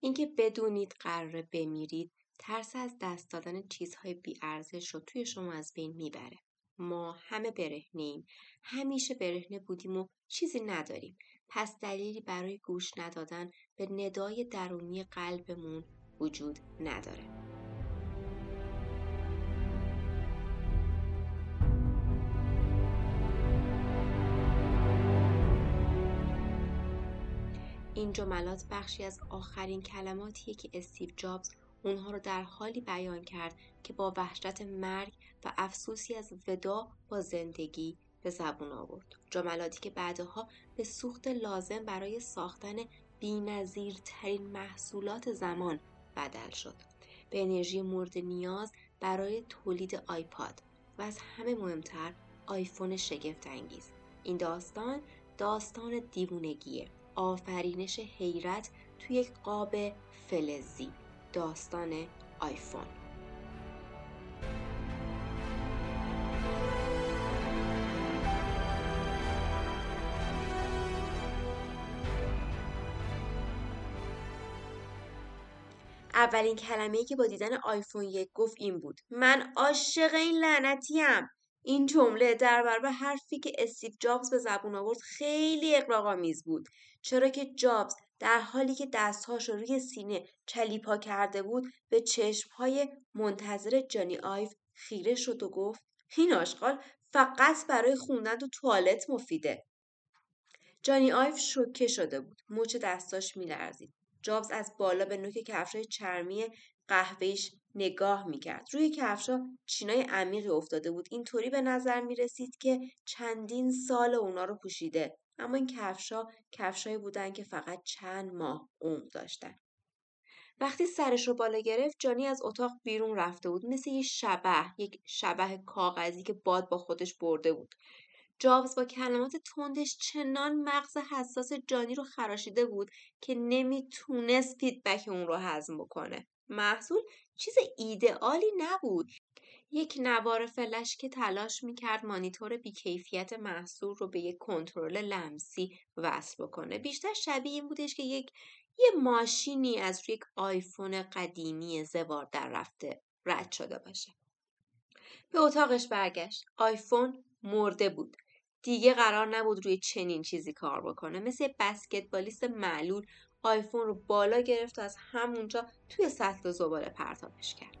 اینکه بدونید قراره بمیرید ترس از دست دادن چیزهای بیارزش رو توی شما از بین می‌بره. ما همه برهنیم. همیشه برهنه بودیم و چیزی نداریم. پس دلیلی برای گوش ندادن به ندای درونی قلبمون وجود نداره. این جملات بخشی از آخرین کلماتیه که استیو جابز اونها رو در حالی بیان کرد که با وحشت مرگ و افسوسی از ودا با زندگی به زبون آورد. جملاتی که بعدها به سوخت لازم برای ساختن بینظیرترین محصولات زمان بدل شد. به انرژی مورد نیاز برای تولید آیپاد و از همه مهمتر آیفون شگفت انگیز. این داستان داستان دیوونگیه آفرینش حیرت توی یک قاب فلزی داستان آیفون. اولین کلمه‌ای که با دیدن آیفون یک گفت این بود. من عاشق این لعنتیم. این جمله در برابر حرفی که استیو جابز به زبون آورد خیلی اقراق‌آمیز بود. چرا که جابز در حالی که دستهاش روی سینه چلیپا کرده بود به چشمهای منتظر جانی آیو خیره شد و گفت این آشغال فقط برای خوندن تو توالت مفیده. جانی آیو شوکه شده بود. مچ دستاش میلرزید. جابز از بالا به نوک کفشای چرمی قهوهیش نگاه می‌کرد. روی کفشا چینای عمیقی افتاده بود. اینطوری به نظر می‌رسید که چندین سال اونا رو پوشیده. اما این کفشا کفشایی بودن که فقط چند ماه عمر داشتن. وقتی سرش رو بالا گرفت جانی از اتاق بیرون رفته بود. مثل یه شبه یک شبه کاغذی که باد با خودش برده بود. جاوز با کلمات تندش چنان مغز حساس جانی رو خراشیده بود که نمی‌تونست فیدبک اون رو هضم بکنه. محصول چیز ایدئالی نبود. یک نوار فلش که تلاش می‌کرد مانیتور بیکیفیت محصول رو به یک کنترل لمسی وصل بکنه. بیشتر شبیه این بودش که یک یه ماشینی از روی یک آیفون قدیمی زوار در رفته رد شده باشه. به اتاقش برگشت. آیفون مرده بود. دیگه قرار نبود روی چنین چیزی کار بکنه. مثل بسکتبالیست معلول آیفون رو بالا گرفت و از همونجا توی سطل زباله پرتابش کرد.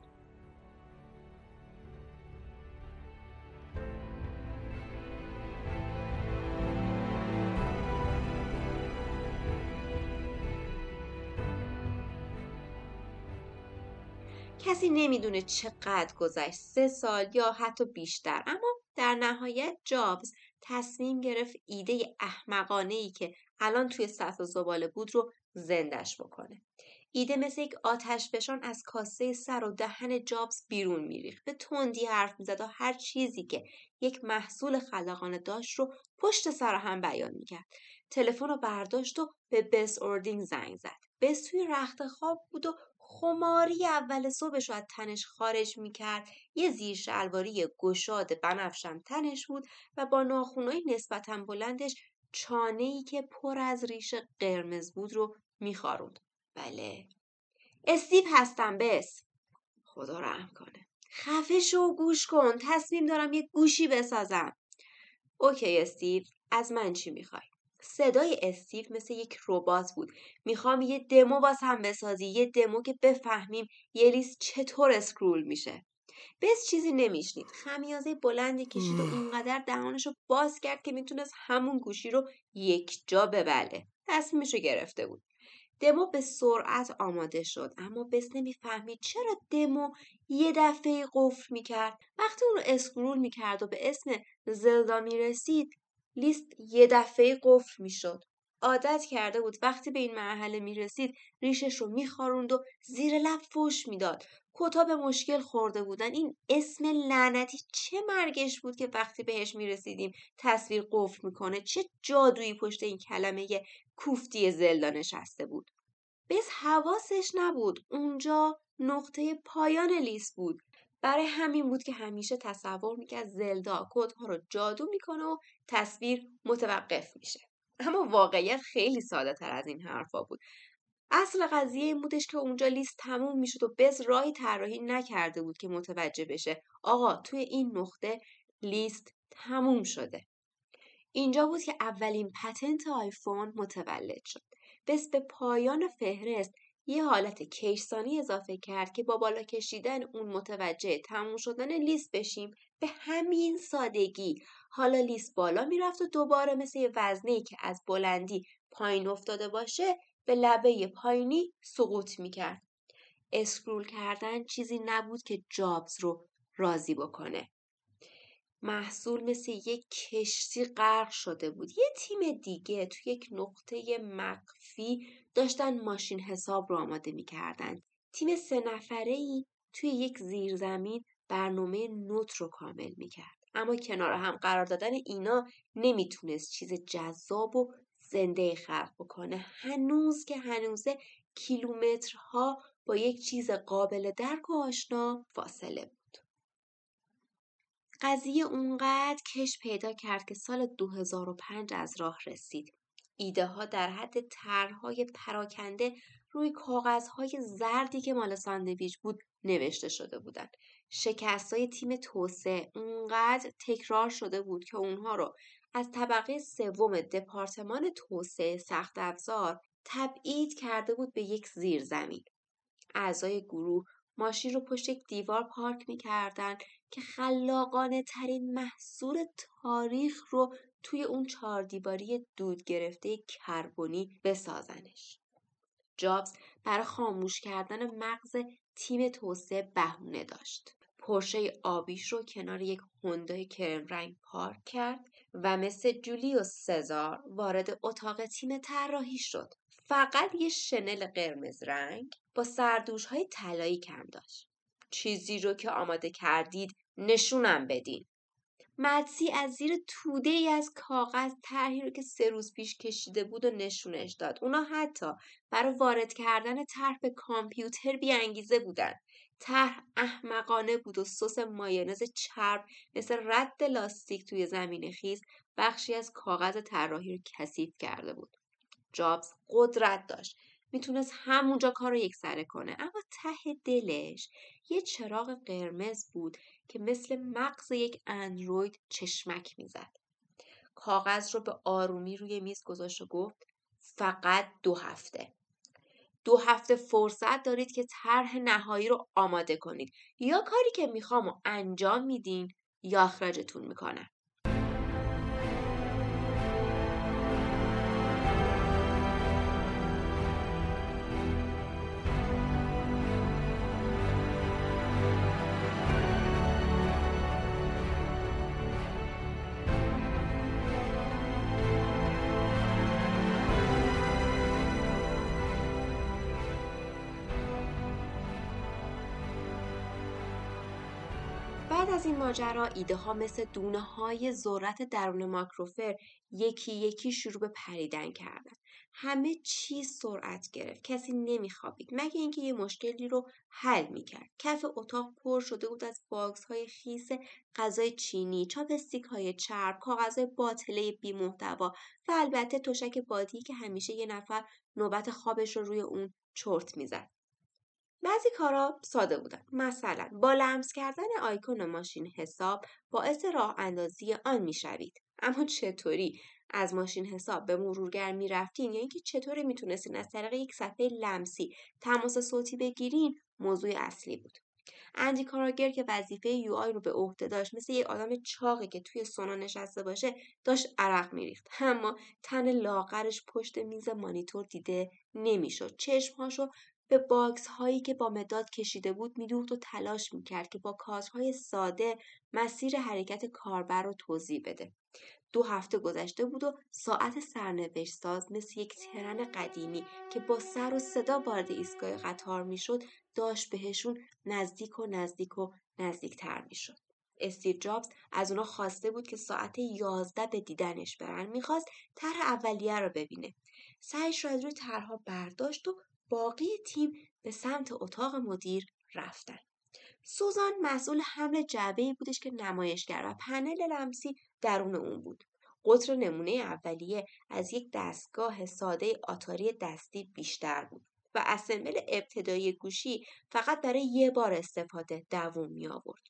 کسی نمی‌دونه چقدر گذشت سه سال یا حتی بیشتر اما در نهایت جابز تصمیم گرفت ایده احمقانه ای که الان توی سطح زباله بود رو زندش بکنه. ایده مثل یک آتش فشان از کاسه سر و دهن جابز بیرون میریخت. به تندی حرف می‌زد و هر چیزی که یک محصول خلاقانه داشت رو پشت سر هم بیان می‌کرد. تلفن رو برداشت و به بس اوردینگ زنگ زد. بس توی رخت خواب بود و خماری اول صبحش از تنش خارج می‌کرد. یه زیر شلواری گشاد بنفشم تنش بود و با ناخونای نسبتا بلندش چانه ای که پر از ریش قرمز بود رو میخاروند. بله. استیو هستم باس. خدا رحم کنه. خفه شو گوش کن. تصمیم دارم یه گوشی بسازم. okay استیو. از من چی می‌خوای؟ صدای استیو مثل یک ربات بود. می‌خوام یه دمو هم بسازی یه دمو که بفهمیم یه لیست چطور اسکرول میشه. بس چیزی نمیشنید. خمیازه بلندی کشید و اینقدر دهانش رو باز کرد که می‌تونست همون گوشی رو یک جا ببله. تصمیمش رو گرفته بود. دمو به سرعت آماده شد اما بس نمی‌فهمید چرا دمو یه دفعه قفل می‌کرد. وقتی اون رو اسکرول می‌کرد و به اسم زلدا می‌رسید لیست یه دفعه قفل می‌شد. عادت کرده بود وقتی به این مرحله می‌رسید ریشش رو میخاروند و زیر لب فوش می‌داد. کتا به مشکل خورده بودن. این اسم لعنتی چه مرگش بود که وقتی بهش می‌رسیدیم تصویر قفل می‌کنه؟ چه جادویی پشت این کلمه کوفتی زلدا نشسته بود؟ بس حواسش نبود. اونجا نقطه پایان لیست بود. برای همین بود که همیشه تصور می‌کرد زلدا کدها رو جادو می‌کنه و تصویر متوقف میشه. اما واقعیت خیلی ساده تر از این حرفا بود. اصل قضیه این بودش که اونجا لیست تموم می‌شد و بز راهی طراحی نکرده بود که متوجه بشه. آقا توی این نقطه لیست تموم شده. اینجا بود که اولین پتنت آیفون متولد شد. بس به پایان فهرست یه حالت کیشسانی اضافه کرد که با بالا کشیدن اون متوجه تموم شدن لیست بشیم به همین سادگی حالا لیست بالا می‌رفت و دوباره مثل یه وزنه که از بلندی پایین افتاده باشه به لبه پایینی سقوط می‌کرد. اسکرول کردن چیزی نبود که جابز رو راضی بکنه. محصول مثل یک کشتی غرق شده بود. یه تیم دیگه توی یک نقطه مخفی داشتن ماشین حساب رو آماده می‌کردن. تیم سه نفره ای توی یک زیرزمین برنامه نوت رو کامل می‌کرد. اما کنار هم قرار دادن اینا نمی‌تونست چیز جذاب و زنده خلق بکنه هنوز که هنوزه کیلومترها با یک چیز قابل درک و آشنا فاصله بود قضیه اونقدر کش پیدا کرد که سال 2005 از راه رسید ایده ها در حد طرحهای پراکنده روی کاغذهای زردی که مال ساندویچ بود نوشته شده بودند. شکست های تیم توسعه اونقدر تکرار شده بود که اونها رو از طبقه سوم دپارتمان توسعه سخت افزار تبعید کرده بود به یک زیرزمین. اعضای گروه ماشین رو پشت یک دیوار پارک می‌کردن که خلاقانه ترین محصول تاریخ رو توی اون چهار دیواری دود گرفته کربونی بسازنش. جابز برای خاموش کردن مغز تیم توسعه بهونه داشت. پرشه آبیش رو کنار یک هوندای کرم رنگ پارک کرد و مثل جولیوس سزار وارد اتاق تیم طراحی شد. فقط یه شنل قرمز رنگ با سردوش های طلایی کم داشت. چیزی رو که آماده کردید نشونم بدین. مدسی از زیر توده ای از کاغذ طرحی رو که سه روز پیش کشیده بود و نشونش داد. اونا حتی برای وارد کردن طرح به کامپیوتر بیانگیزه بودن. طرح احمقانه بود و سس مایونز چرب مثل رد لاستیک توی زمین خیز بخشی از کاغذ طراحی رو کثیف کرده بود. جابز قدرت داشت. می‌تونست همونجا کار رو سره کنه اما ته دلش یه چراغ قرمز بود که مثل مغز یک اندروید چشمک می‌زد. کاغذ رو به آرومی روی میز گذاشت و گفت فقط دو هفته. دو هفته فرصت دارید که طرح نهایی رو آماده کنید یا کاری که می‌خوام و انجام میدین یا اخراجتون می‌کنم این ماجرا ایده ها مثل دونه های ذرت درون ماکروفر یکی یکی شروع به پریدن کردن. همه چیز سرعت گرفت. کسی نمیخوابید مگه اینکه یه مشکلی رو حل می‌کرد. کف اتاق پر شده بود از باکس های خیس غذای چینی، چاپستیک های چرب، کاغذ باطله بی محتوا و البته تشک بادی که همیشه یه نفر نوبت خوابش رو روی اون چرت می‌زد. بعضی کارا ساده بودن. مثلا با لمس کردن آیکون ماشین حساب باعث راه اندازی آن می‌شوید. اما چطوری؟ از ماشین حساب به مرورگر می‌رفتین؟ یا اینکه چطوری می‌تونستین از طریق یک صفحه لمسی تماس صوتی بگیرین؟ موضوع اصلی بود. اندی کاراگر که وظیفه یو آی رو به عهده داشت مثل یک آدم چاقی که توی سونا نشسته باشه داشت عرق میریخت. اما تن لاغرش پشت میز مانیتور دیده نمی‌شد. چشمهاشو به باکس هایی که با مداد کشیده بود میدوخت و تلاش می‌کرد که با کادرهای ساده مسیر حرکت کاربر رو توضیح بده. دو هفته گذشته بود و ساعت سرنوشت ساز مثل یک ترن قدیمی که با سر و صدا وارد ایستگاه قطار می‌شد داشت بهشون نزدیک و نزدیک و نزدیکتر می‌شد. استیو جابز از اونا خواسته بود که ساعت یازده به دیدنش برن می‌خواست طرح اولیه رو ببینه سعیش رو از روی طرحها برداشت و باقی تیم به سمت اتاق مدیر رفتن. سوزان مسئول حمل جعبه بودش که نمایشگر و پنل لمسی درون اون بود. قطر نمونه اولیه از یک دستگاه ساده آتاری دستی بیشتر بود. و اسمبل ابتدایی گوشی فقط برای یه بار استفاده دووم می آورد.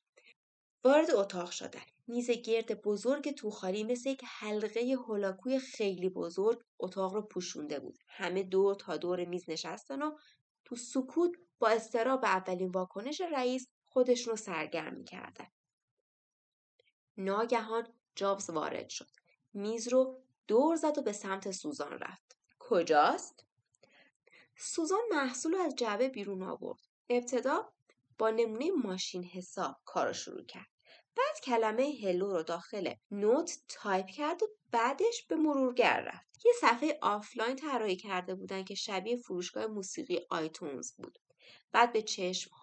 وارد اتاق شدن. میز گرد بزرگ توخالی مثل یک حلقه هولاکوی خیلی بزرگ اتاق رو پوشونده بود. همه دور تا دور میز نشستن و تو سکوت با استرس اولین واکنش رئیس خودشون رو سرگرم می‌کردن. ناگهان جابز وارد شد. میز رو دور زد و به سمت سوزان رفت. کجاست؟ سوزان محصول از جعبه بیرون آورد. ابتدا با نمونه ماشین حساب کار شروع کرد. بعد کلمه hello رو داخل Note تایپ کرد و بعدش به مرورگر رفت. یه صفحه آفلاین طراحی کرده بودن که شبیه فروشگاه موسیقی آیتونز بود. بعد به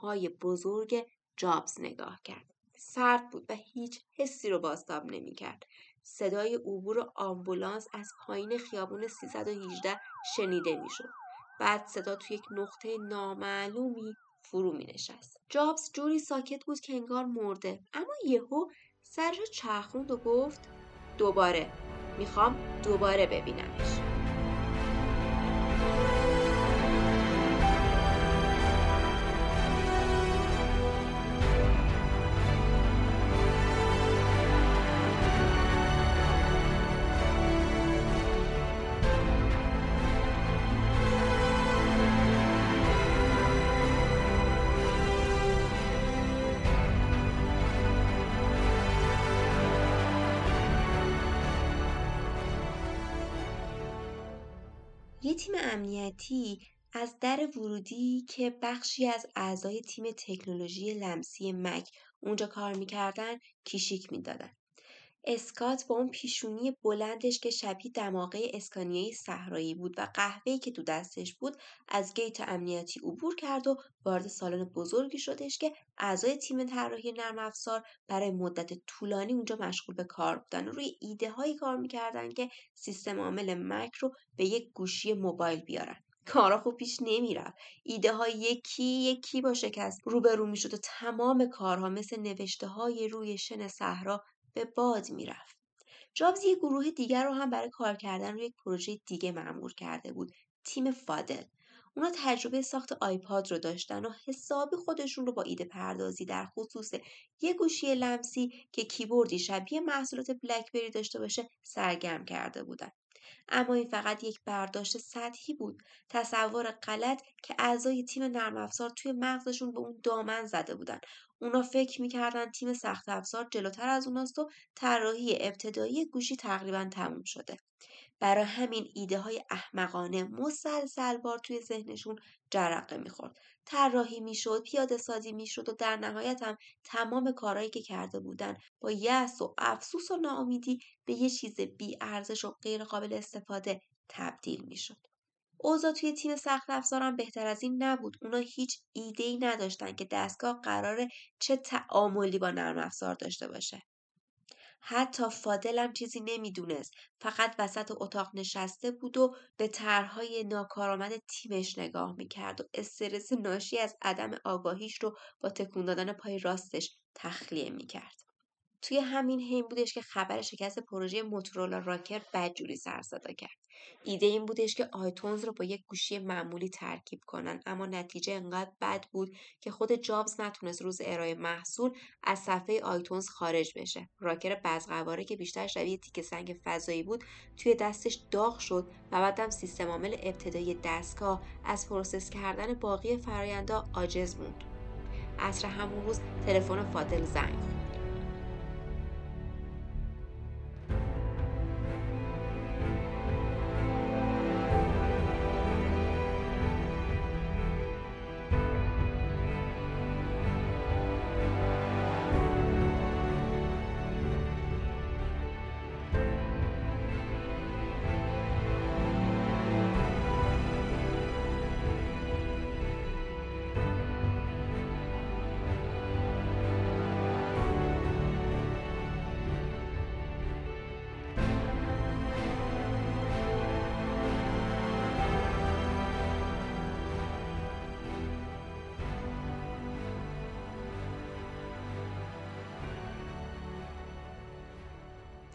های بزرگ جابز نگاه کرد. سرد بود و هیچ حسی رو باستاب نمی‌کرد. صدای عبور آمبولانس از پایین خیابون 318 شنیده می‌شد. بعد صدا توی یک نقطه نامعلومی فرو می نشست. جابز جوری ساکت بود که انگار مرده اما یهو سرش چرخوند و گفت دوباره می‌خوام دوباره ببینمش. تیم امنیتی از در ورودی که بخشی از اعضای تیم تکنولوژی لمسی مک اونجا کار می‌کردن کیشیک می‌دادن. اسکات با اون پیشونی بلندش که شبیه دماغه اسکانیایی صحرایی بود و قهوه‌ای که تو دستش بود از گیت امنیتی عبور کرد و وارد سالن بزرگی شدش که اعضای تیم طراحی نرم افزار برای مدت طولانی اونجا مشغول به کار بودن. و روی ایده هایی کار می‌کردن که سیستم عامل مک رو به یک گوشی موبایل بیارن. کارا خوب پیش نمی‌رفت. ایده های یکی یکی با شکست روبرو می‌شد و تمام کارها مثل نوشته های روی شن صحرا به باد می‌رفت. جابز یک گروه دیگر رو هم برای کار کردن روی یک پروژه دیگه معمور کرده بود. تیم فادل. اونا تجربه ساخت آیپاد رو داشتن و حسابی خودشون رو با ایده پردازی در خصوص یه گوشی لمسی که کیبوردی شبیه محصولات بلکبری داشته باشه سرگرم کرده بودن. اما این فقط یک برداشت سطحی بود تصور غلط که اعضای تیم نرم افزار توی مغزشون به اون دامن زده بودن اونا فکر می‌کردن تیم سخت افزار جلوتر از اوناست و طراحی ابتدایی گوشی تقریبا تموم شده. برای همین ایده های احمقانه مسلسل بار توی ذهنشون جرقه می‌خورد. طراحی می‌شد پیاده سازی می‌شد و در نهایت هم تمام کارهایی که کرده بودن با یأس و افسوس و ناامیدی به یه چیز بی ارزش و غیر قابل استفاده تبدیل می‌شد. اوضاع توی تیم سخت افزارم بهتر از این نبود. اونا هیچ ایده ای نداشتن که دستگاه قراره چه تعاملی با نرم افزار داشته باشه. حتی فادلم چیزی نمی‌دونست. فقط وسط اتاق نشسته بود و به طرحهای ناکارآمد تیمش نگاه می‌کرد و استرس ناشی از عدم آگاهیش رو با تکون دادن پای راستش تخلیه می‌کرد. توی همین حین بودش که خبر شکست پروژه موتورولا راکر بدجوری سر صدا کرد. ایده این بودش که آیتونز رو با یک گوشی معمولی ترکیب کنن اما نتیجه انقدر بد بود که خود جابز نتونست روز ارائه محصول از صفحه آیتونز خارج بشه. راکر بزقواره که بیشتر شبیه تیکه سنگ فضایی بود توی دستش داغ شد و بعدم سیستم عامل ابتدایی دستگاه از process کردن باقی فرایندا عاجز موند. عصر همون روز تلفن فادل زنگ.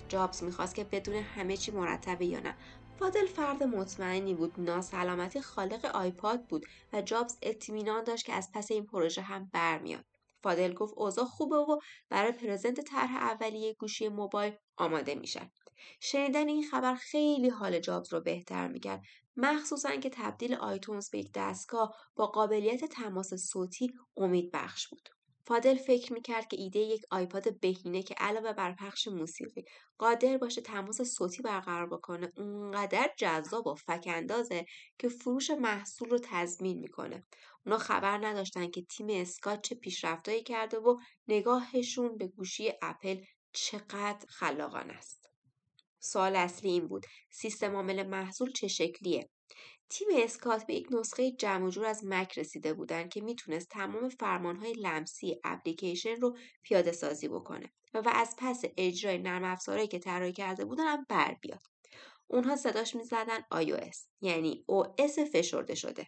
جابز می‌خواست که بدون همه چی مرتبه یا نه. فادل فرد مطمئنی بود ناسلامتی خالق آیپاد بود و جابز اطمینان داشت که از پس این پروژه هم برمیاد. فادل گفت اوضاع خوبه و برای پرزنت طرح اولیه گوشی موبایل آماده میشن. شنیدن این خبر خیلی حال جابز رو بهتر می‌کرد. مخصوصا که تبدیل آیتونز به یک دستگاه با قابلیت تماس صوتی امید بخش بود. فادل فکر می‌کرد که ایده یک آیپاد بهینه که علاوه بر پخش موسیقی قادر باشه تماس صوتی برقرار بکنه اونقدر جذاب و فکندازه که فروش محصول رو تضمین می‌کنه. اونا خبر نداشتن که تیم اسکات چه پیشرفتایی کرده و نگاهشون به گوشی اپل چقدر خلاقانه است. سوال اصلی این بود سیستم عامل محصول چه شکلیه؟ تیم اسکات به یک نسخه جمع جور از مک رسیده بودند که می‌تونست تمام فرمانهای لمسی اپلیکیشن رو پیاده سازی بکنه و, از پس اجرای نرم افزارهایی که طراحی کرده بودن هم بر بیاد. اونها صداش می‌زدن iOS یعنی OS فشرده شده.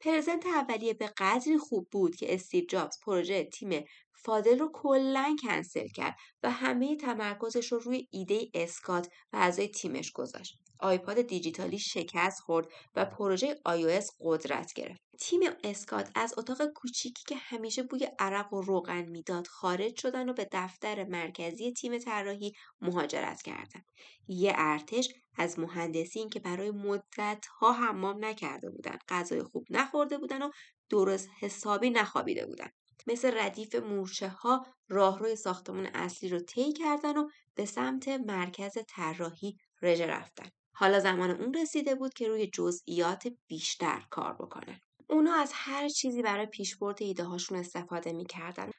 present اولیه به قدری خوب بود که استیو جابز پروژه تیم فادل رو کلا کنسل کرد و همه تمرکزش رو روی ایده اسکات و اعضای تیمش گذاشت. آیپاد دیجیتالی شکست خورد و پروژه iOS قدرت گرفت. تیم اسکات از اتاق کوچیکی که همیشه بوی عرق و روغن می‌داد خارج شدن و به دفتر مرکزی تیم طراحی مهاجرت کردند. یه ارتش از مهندسین که برای مدت ها حمام نکرده بودند، غذای خوب نخورده بودن و درست حسابی نخوابیده بودند. مثل ردیف مورچه ها راهروی ساختمان اصلی رو طی کردن و به سمت مرکز طراحی رژه رفتن. حالا زمان اون رسیده بود که روی جزئیات بیشتر کار بکنن. اونا از هر چیزی برای پیشبرد ایده هاشون استفاده می‌کردن.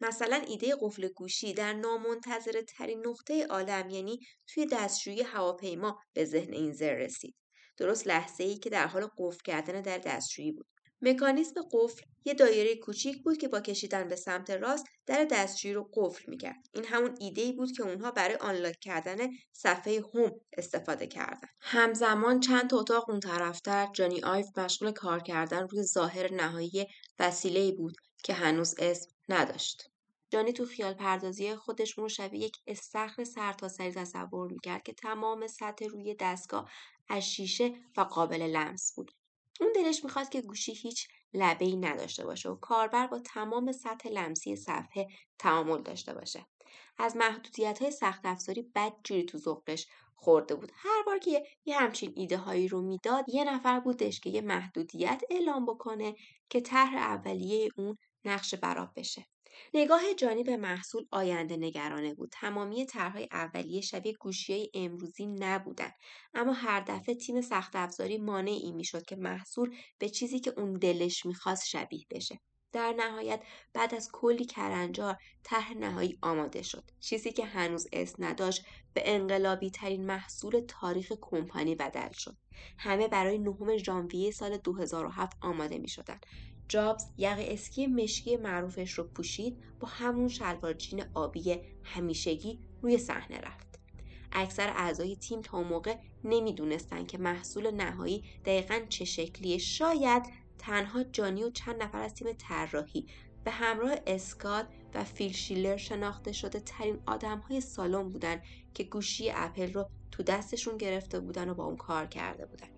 مثلا ایده قفل گوشی در نامنتظره ترین نقطه عالم یعنی توی دستشویی هواپیما به ذهن این زر رسید. درست لحظه ای که در حال قفل کردن در دستشویی بود. مکانیزم قفل یه دایره کوچیک بود که با کشیدن به سمت راست در دستشویی رو قفل می‌کرد. این همون ایده ای بود که اونها برای آنلاک کردن صفحه هوم استفاده کردن. همزمان چند تا اتاق اون طرفتر جانی آیف مشغول کار کردن روی ظاهر نهایی وسیله بود که هنوز اسم نداشت. جانی تو خیال پردازی خودش اون شبیه یک استخر سرتاسری تصور می‌کرد که تمام سطح روی دستگاه از شیشه و قابل لمس بود. اون دلش می‌خواد که گوشی هیچ لبه ای نداشته باشه و کاربر با تمام سطح لمسی صفحه تعامل داشته باشه. از محدودیت های سخت افزاری بد جوری تو ذوقش خورده بود. هر بار که یه همچین ایده هایی رو می‌داد یه نفر بودش که یه محدودیت اعلام بکنه که طرح اولیه اون نقش براب بشه. نگاه جانی به محصول آینده نگرانه بود. تمامی طرحهای اولیه شبیه های امروزی نبودن. اما هر دفعه تیم سخت افزاری مانعی می‌شد که محصول به چیزی که اون دلش می‌خواست شبیه بشه. در نهایت بعد از کلی کرنجار طرح نهایی آماده شد چیزی که هنوز اسم نداشت به انقلابی ترین محصول تاریخ کمپانی بدل شد همه برای نهم ژانویه سال 2007 آماده می شدن. جابز یقه اسکی مشکی معروفش رو پوشید با همون شلوار جین آبی همیشگی روی صحنه رفت. اکثر اعضای تیم تا موقع نمی‌دونستن که محصول نهایی دقیقا چه شکلیه شاید تنها جانی و چند نفر از تیم طراحی به همراه اسکات و فیل شیلر شناخته شده ترین آدم های سالن بودن که گوشی اپل رو تو دستشون گرفته بودن و با اون کار کرده بودن.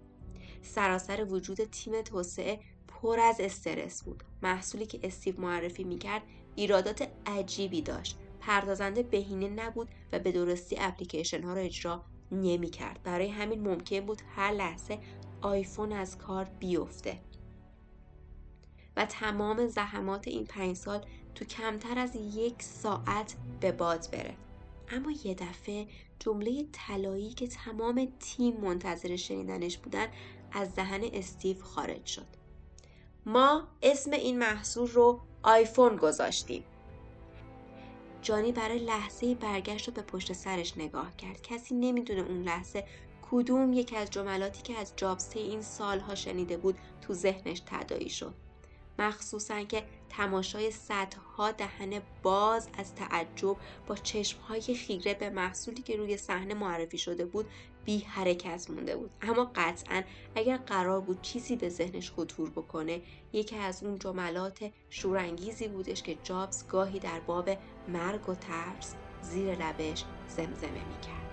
سراسر وجود تیم توسعه پر از استرس بود. محصولی که استیو معرفی می‌کرد ایرادات عجیبی داشت. پردازنده بهینه نبود و به درستی اپلیکیشن ها را اجرا نمی‌کرد. برای همین ممکن بود هر لحظه آیفون از کار بیفته. و تمام زحمات این پنج سال تو کمتر از یک ساعت به باد بره. اما یه دفعه جمله طلایی که تمام تیم منتظر شنیدنش بودن از دهن استیو خارج شد. ما اسم این محصول رو آیفون گذاشتیم. جانی برای لحظه برگشت رو به پشت سرش نگاه کرد. کسی نمی‌دونه اون لحظه کدوم یکی از جملاتی که از جابسته این سالها شنیده بود تو ذهنش تدایی شد. مخصوصا که تماشای صدها دهن باز از تعجب با چشمهای خیره به محصولی که روی صحنه معرفی شده بود بی حرکت مونده بود. اما قطعا اگر قرار بود چیزی به ذهنش خطور بکنه یکی از اون جملات شورانگیزی بودش که جابز گاهی در باب مرگ و ترس زیر لبش زمزمه می‌کرد.